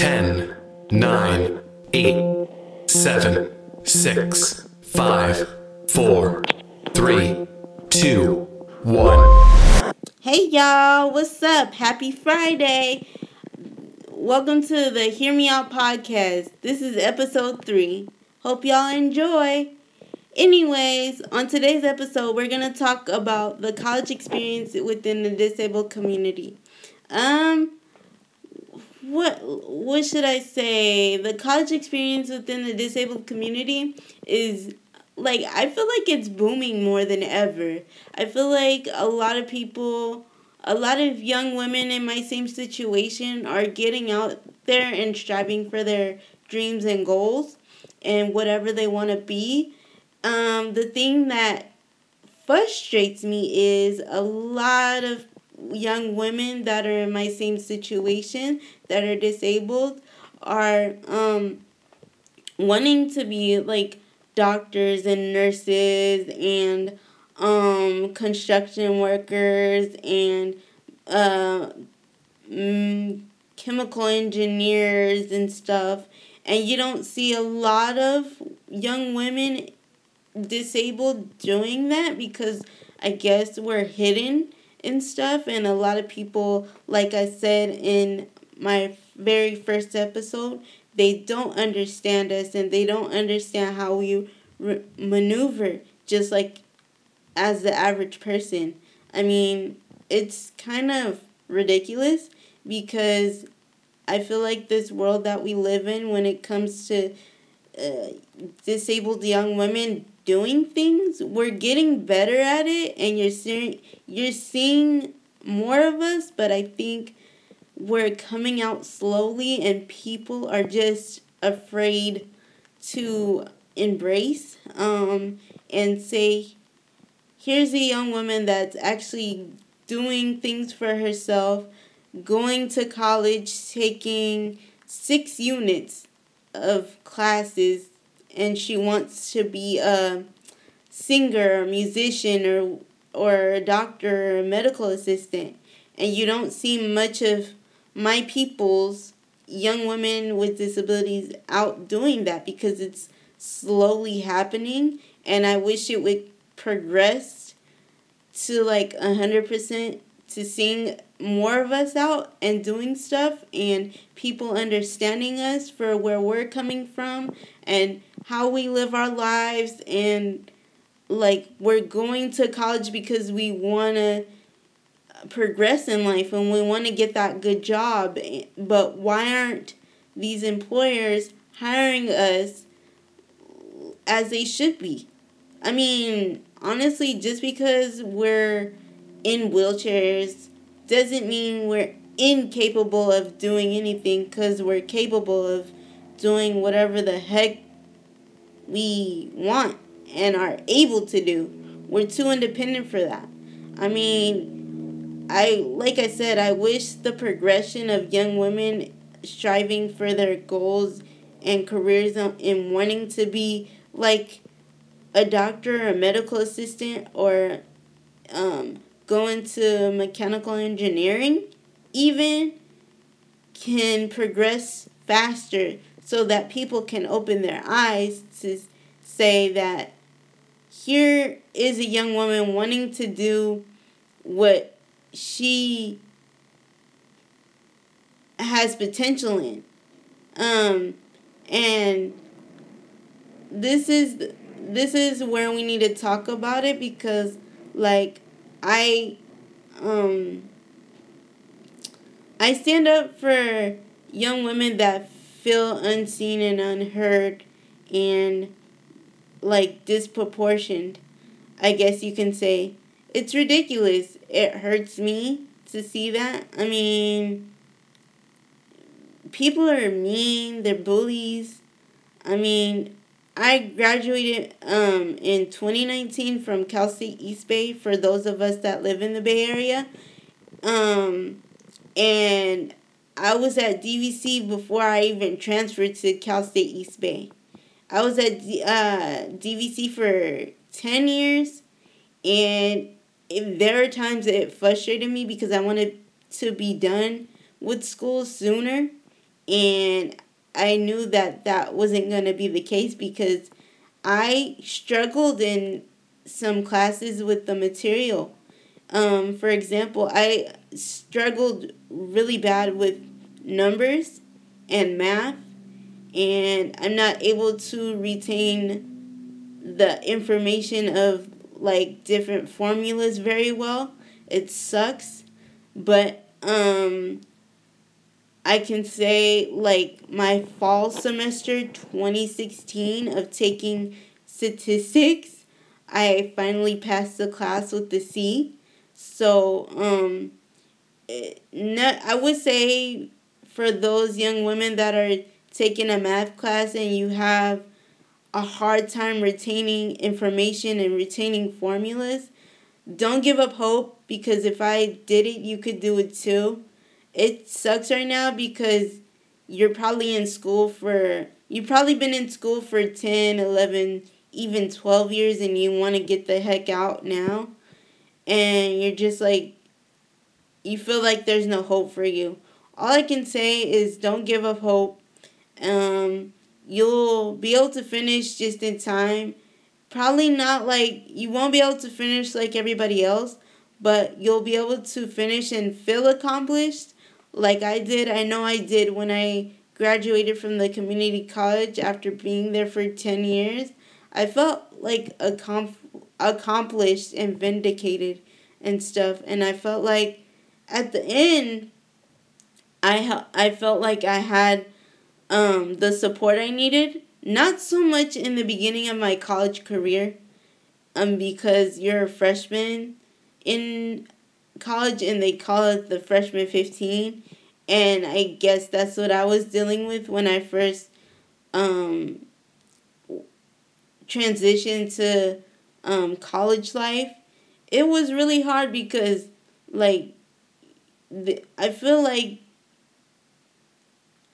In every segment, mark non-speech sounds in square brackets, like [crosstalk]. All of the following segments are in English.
10, 9, 8, 7, 6, 5, 4, 3, 2, 1. Hey y'all, what's up? Happy Friday. Welcome to the Hear Me Out podcast. This is episode 3. Hope y'all enjoy. Anyways, on today's episode, we're going to talk about the college experience within the disabled community. Um what what should I say? The college experience within the disabled community is like I feel like it's booming more than ever. I feel like a lot of people a lot of young women in my same situation are getting out there and striving for their dreams and goals and whatever they want to be. Um, the thing that frustrates me is a lot of young women that are in my same situation that are disabled are um wanting to be like doctors and nurses and um construction workers and uh mm, chemical engineers and stuff. And you don't see a lot of young women disabled doing that because I guess we're hidden and stuff and a lot of people like i said in my very first episode they don't understand us and they don't understand how we re- maneuver just like as the average person. I mean it's kind of ridiculous because i feel like this world that we live in when it comes to uh, disabled young women doing things, we're getting better at it and you're seeing you're seeing more of us, but I think we're coming out slowly and people are just afraid to embrace um, and say here's a young woman that's actually doing things for herself, going to college, taking six units of classes and she wants to be a singer musician or or a doctor or a medical assistant. And you don't see much of my people's young women with disabilities out doing that because it's slowly happening. And I wish it would progress to like a hundred percent to seeing more of us out and doing stuff and people understanding us for where we're coming from and how we live our lives and like we're going to college because we want to progress in life and we want to get that good job. But why aren't these employers hiring us as they should be? I mean honestly just because we're in wheelchairs doesn't mean we're incapable of doing anything because we're capable of doing whatever the heck we want and are able to do. We're too independent for that. I mean, I like I said, I wish the progression of young women striving for their goals and careers and wanting to be like a doctor, or a medical assistant, or um, go into mechanical engineering, even can progress faster so that people can open their eyes to say that here is a young woman wanting to do what she has potential in. Um, and this is this is where we need to talk about it because like I um I stand up for young women that feel unseen and unheard and like disproportioned. I guess you can say it's ridiculous. It hurts me to see that. I mean, people are mean, they're bullies. I mean, I graduated um, in 2019 from Cal State East Bay for those of us that live in the Bay Area. Um, and I was at DVC before I even transferred to Cal State East Bay. I was at D- uh, DVC for 10 years, and it, there are times that it frustrated me because I wanted to be done with school sooner. And I knew that that wasn't going to be the case because I struggled in some classes with the material. Um, for example, I struggled really bad with numbers and math, and I'm not able to retain the information of like different formulas very well. It sucks, but um I can say like my fall semester 2016 of taking statistics, I finally passed the class with the C. So um it, not, I would say for those young women that are taking a math class and you have a hard time retaining information and retaining formulas, don't give up hope because if I did it, you could do it too. It sucks right now because you're probably in school for, you've probably been in school for 10, 11, even 12 years and you want to get the heck out now. And you're just like, you feel like there's no hope for you. All I can say is don't give up hope. Um, you'll be able to finish just in time. Probably not like you won't be able to finish like everybody else, but you'll be able to finish and feel accomplished like I did. I know I did when I graduated from the community college after being there for 10 years. I felt like accom- accomplished and vindicated and stuff and I felt like at the end I I felt like I had um, the support I needed. Not so much in the beginning of my college career, um, because you're a freshman in college and they call it the freshman 15. And I guess that's what I was dealing with when I first um, transitioned to um, college life. It was really hard because, like, the, I feel like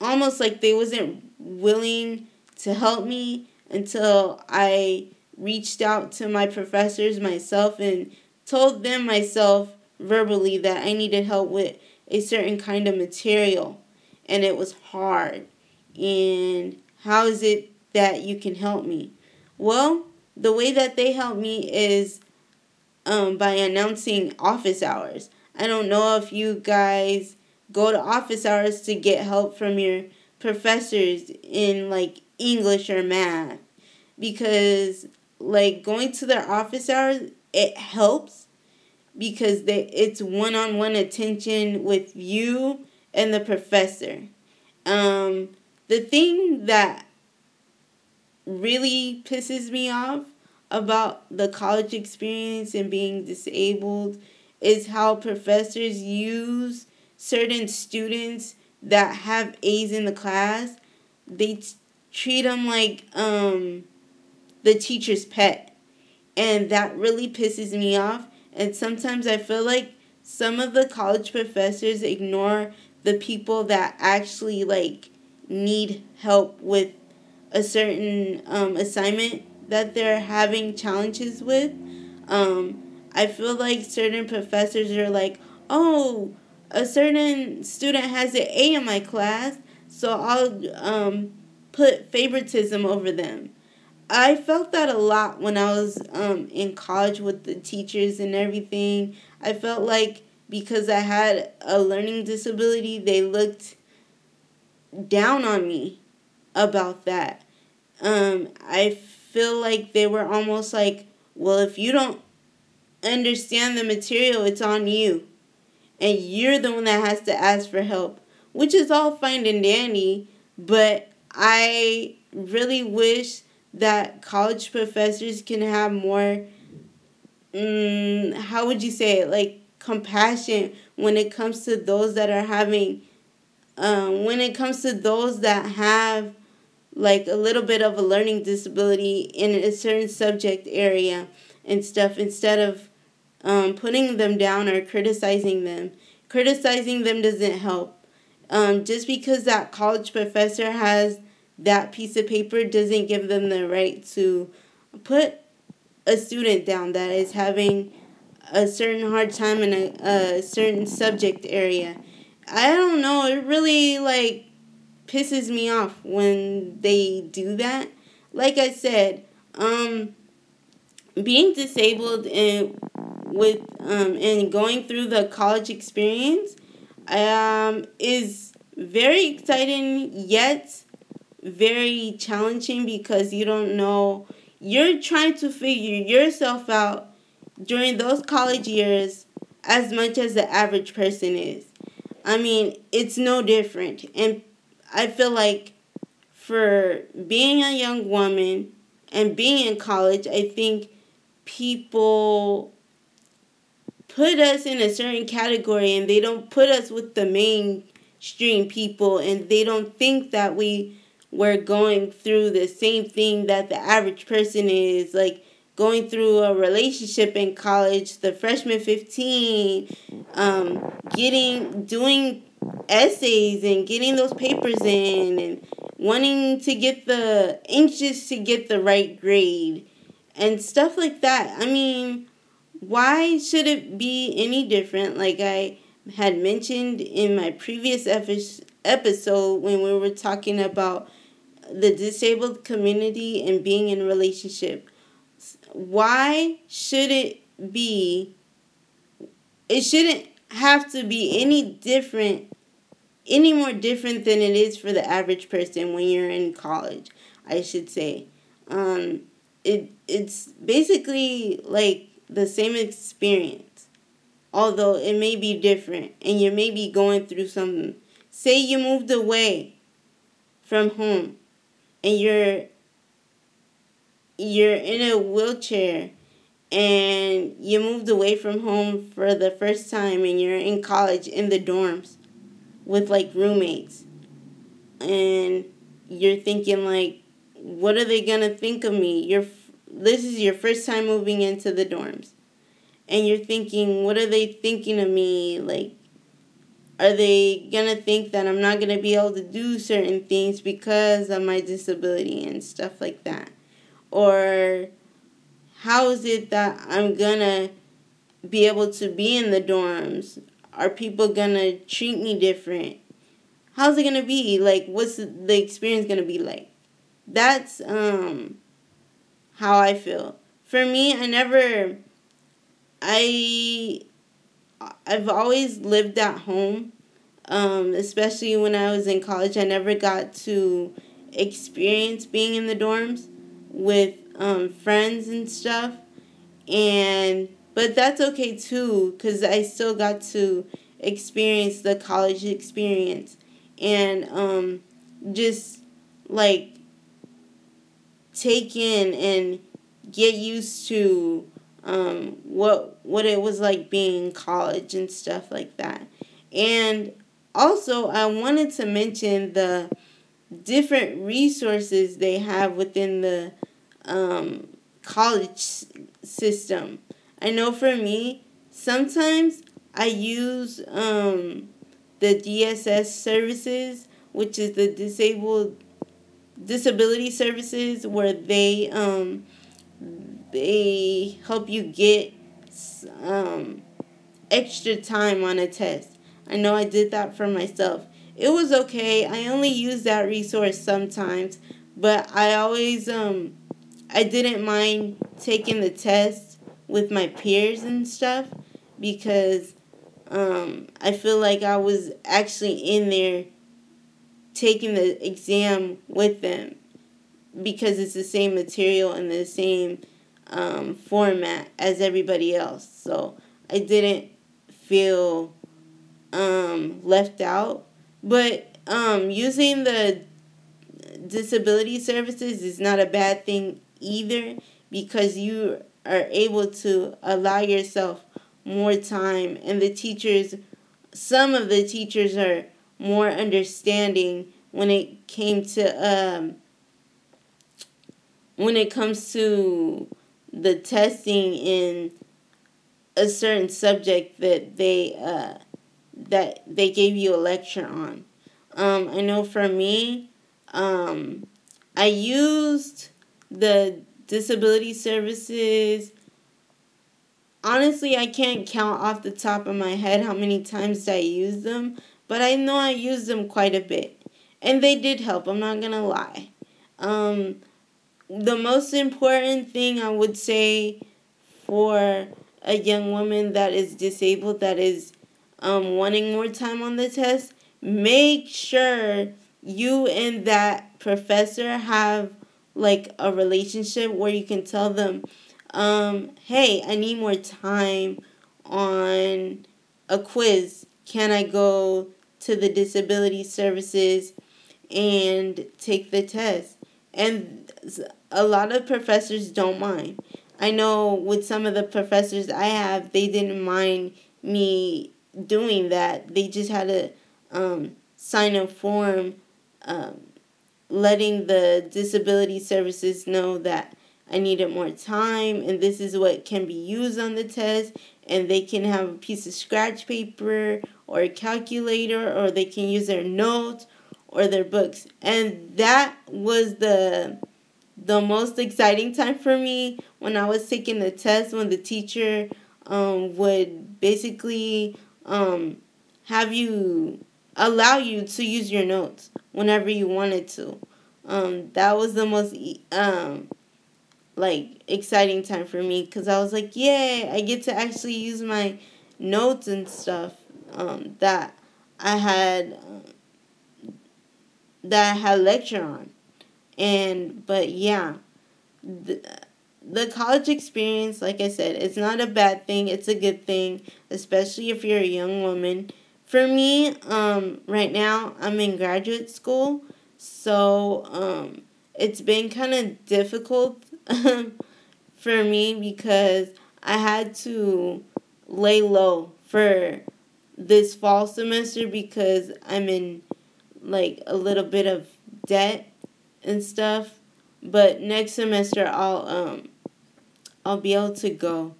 almost like they wasn't willing to help me until I reached out to my professors myself and told them myself verbally that I needed help with a certain kind of material and it was hard. And how is it that you can help me? Well, the way that they help me is um, by announcing office hours. I don't know if you guys go to office hours to get help from your professors in like English or math because like going to their office hours it helps because they it's one-on-one attention with you and the professor. Um the thing that really pisses me off about the college experience and being disabled is how professors use certain students that have A's in the class, they t- treat them like um, the teacher's pet. And that really pisses me off. And sometimes I feel like some of the college professors ignore the people that actually like need help with a certain um, assignment that they're having challenges with. Um, I feel like certain professors are like, oh, a certain student has an A in my class, so I'll um, put favoritism over them. I felt that a lot when I was um, in college with the teachers and everything. I felt like because I had a learning disability, they looked down on me about that. Um, I feel like they were almost like, well, if you don't understand the material, it's on you and you're the one that has to ask for help, which is all fine and dandy, but I really wish that college professors can have more um, how would you say it like compassion when it comes to those that are having um, when it comes to those that have like a little bit of a learning disability in a certain subject area and stuff instead of um, putting them down or criticizing them. Criticizing them doesn't help. Um, just because that college professor has that piece of paper doesn't give them the right to put a student down that is having a certain hard time in a, a certain subject area. I don't know. It really like pisses me off when they do that. Like I said, um, being disabled and with um, and going through the college experience um, is very exciting yet very challenging because you don't know you're trying to figure yourself out during those college years as much as the average person is. I mean, it's no different. And I feel like for being a young woman and being in college, I think people put us in a certain category and they don't put us with the mainstream people and they don't think that we were going through the same thing that the average person is like going through a relationship in college the freshman 15 um, getting doing essays and getting those papers in and wanting to get the anxious to get the right grade and stuff like that. I mean why should it be any different? Like I had mentioned in my previous episode when we were talking about the disabled community and being in a relationship. Why should it be? It shouldn't have to be any different, any more different than it is for the average person when you're in college. I should say. Um, it it's basically like the same experience, although it may be different and you may be going through something. Say you moved away from home and you're you're in a wheelchair and you moved away from home for the first time and you're in college in the dorms with like roommates and you're thinking like what are they going to think of me you're this is your first time moving into the dorms. And you're thinking what are they thinking of me? Like are they gonna think that i'm not gonna be able to do certain things because of my disability and stuff like that? Or how is it that i'm gonna be able to be in the dorms? Are people gonna treat me different? How's it gonna be? Like what's the experience gonna be like? That's um how I feel. For me, I never I I've always lived at home. Um, especially when I was in college, I never got to experience being in the dorms with um, friends and stuff. And but that's okay too, cause I still got to experience the college experience and um, just like take in and get used to um, what what it was like being in college and stuff like that. And also, I wanted to mention the different resources they have within the um, college system. I know for me, sometimes I use um, the DSS services, which is the Disabled disability services where they um they help you get um extra time on a test. I know I did that for myself. It was okay. I only use that resource sometimes, but I always um I didn't mind taking the test with my peers and stuff because um I feel like I was actually in there taking the exam with them because it's the same material and the same um, format as everybody else. So I didn't feel um, left out. But um, using the disability services is not a bad thing either because you are able to allow yourself more time and the teachers some of the teachers are more understanding when it came to um, when it comes to the testing in a certain subject that they uh, that they gave you a lecture on. Um, I know for me, um, I used the disability services. Honestly, I can't count off the top of my head how many times I used them, but I know I used them quite a bit. and they did help. I'm not gonna lie. Um, the most important thing I would say for a young woman that is disabled that is um, wanting more time on the test, make sure you and that professor have like a relationship where you can tell them, um, hey, I need more time on a quiz. Can I go to the disability services and take the test? And a lot of professors don't mind. I know with some of the professors I have, they didn't mind me doing that. They just had to um, sign a form um, letting the disability services know that I needed more time and this is what can be used on the test and they can have a piece of scratch paper or a calculator or they can use their notes or their books. And that was the the most exciting time for me when I was taking the test when the teacher um, would basically um, have you allow you to use your notes whenever you wanted to. Um, that was the most um, like exciting time for me because I was like, yay, I get to actually use my notes and stuff um, that I had that I had lecture on, and but yeah, the the college experience, like I said, it's not a bad thing. It's a good thing, especially if you're a young woman. For me, um, right now I'm in graduate school, so um, it's been kind of difficult [laughs] for me because I had to lay low for this fall semester because I'm in like a little bit of debt and stuff. But next semester I'll um I'll be able to go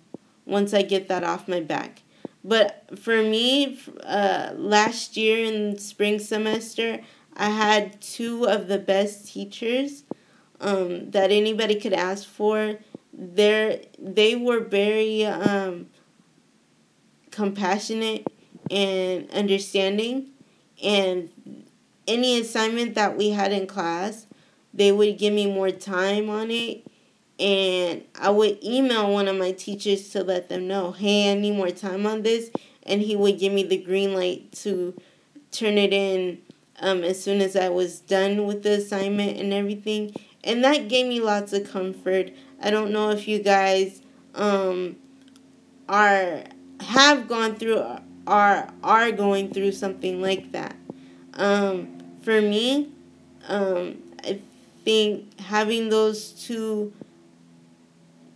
once I get that off my back. But for me, uh, last year in spring semester, I had two of the best teachers um, that anybody could ask for. They're, they were very um, compassionate and understanding. And any assignment that we had in class, they would give me more time on it. And I would email one of my teachers to let them know, hey, I need more time on this. And he would give me the green light to turn it in um, as soon as I was done with the assignment and everything and that gave me lots of comfort. I don't know if you guys um, are have gone through are are going through something like that. Um, for me, um, I think having those two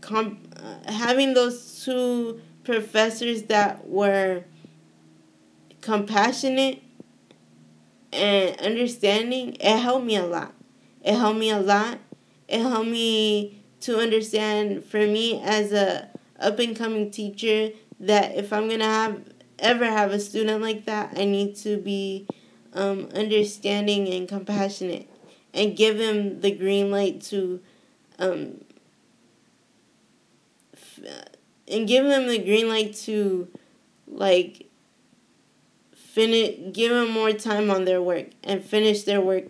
com- uh, having those two professors that were compassionate and understanding, it helped me a lot. It helped me a lot. It helped me to understand for me as a up and coming teacher that if I'm gonna have ever have a student like that, I need to be um, understanding and compassionate and give him the green light to um, and give them the green light to like finish give them more time on their work and finish their work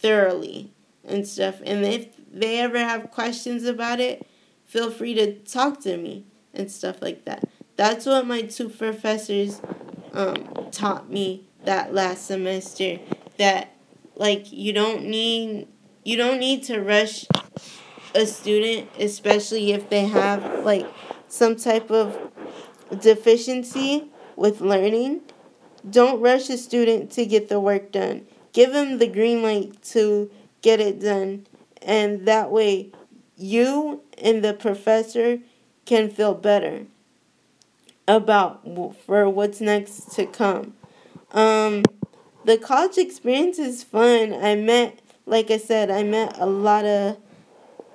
thoroughly and stuff. And if they ever have questions about it, feel free to talk to me and stuff like that. That's what my two professors um, taught me that last semester. That like you don't need you don't need to rush a student, especially if they have like some type of deficiency with learning. Don't rush a student to get the work done. Give them the green light to get it done. And that way, you and the professor can feel better about for what's next to come. Um, the college experience is fun. I met, like I said, I met a lot of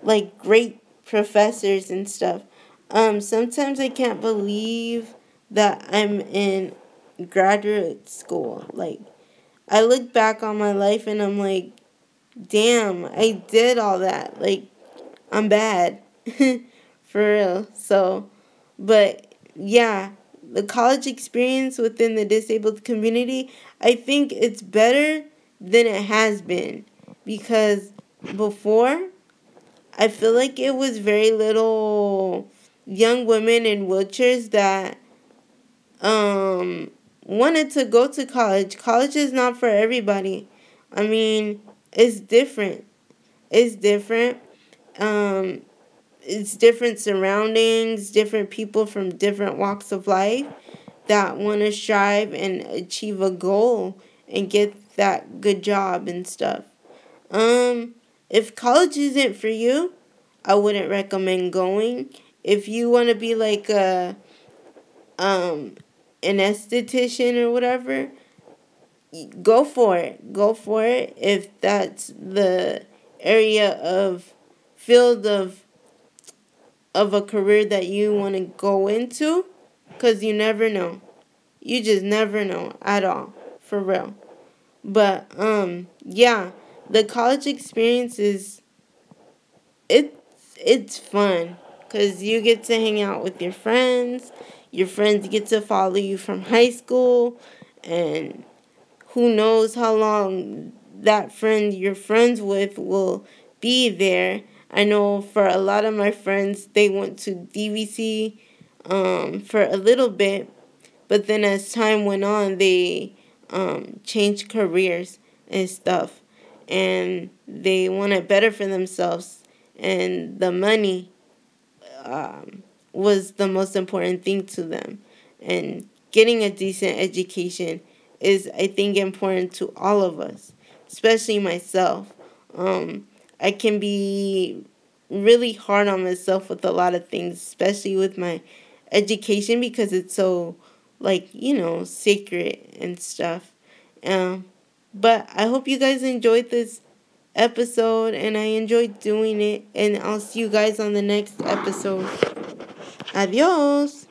like great professors and stuff. Um, sometimes I can't believe that I'm in graduate school. Like, I look back on my life and I'm like, damn, I did all that. Like, I'm bad. [laughs] For real. So, but yeah, the college experience within the disabled community, I think it's better than it has been because before I feel like it was very little young women in wheelchairs that um wanted to go to college. College is not for everybody. I mean, it's different. It's different. Um it's different surroundings, different people from different walks of life that want to strive and achieve a goal and get that good job and stuff. Um if college isn't for you, I wouldn't recommend going. If you want to be like a um an esthetician or whatever, go for it. Go for it if that's the area of field of of a career that you want to go into cuz you never know. You just never know at all, for real. But um yeah, the college experience is it's it's fun cuz you get to hang out with your friends. Your friends get to follow you from high school and who knows how long that friend you're friends with will be there. I know for a lot of my friends, they went to DVC um, for a little bit, but then as time went on, they um, changed careers and stuff, and they wanted better for themselves, and the money um, was the most important thing to them, and getting a decent education is I think important to all of us, especially myself. Um, I can be really hard on myself with a lot of things, especially with my education because it's so like you know sacred and stuff. Um, but I hope you guys enjoyed this episode and I enjoyed doing it and I'll see you guys on the next episode. Adios.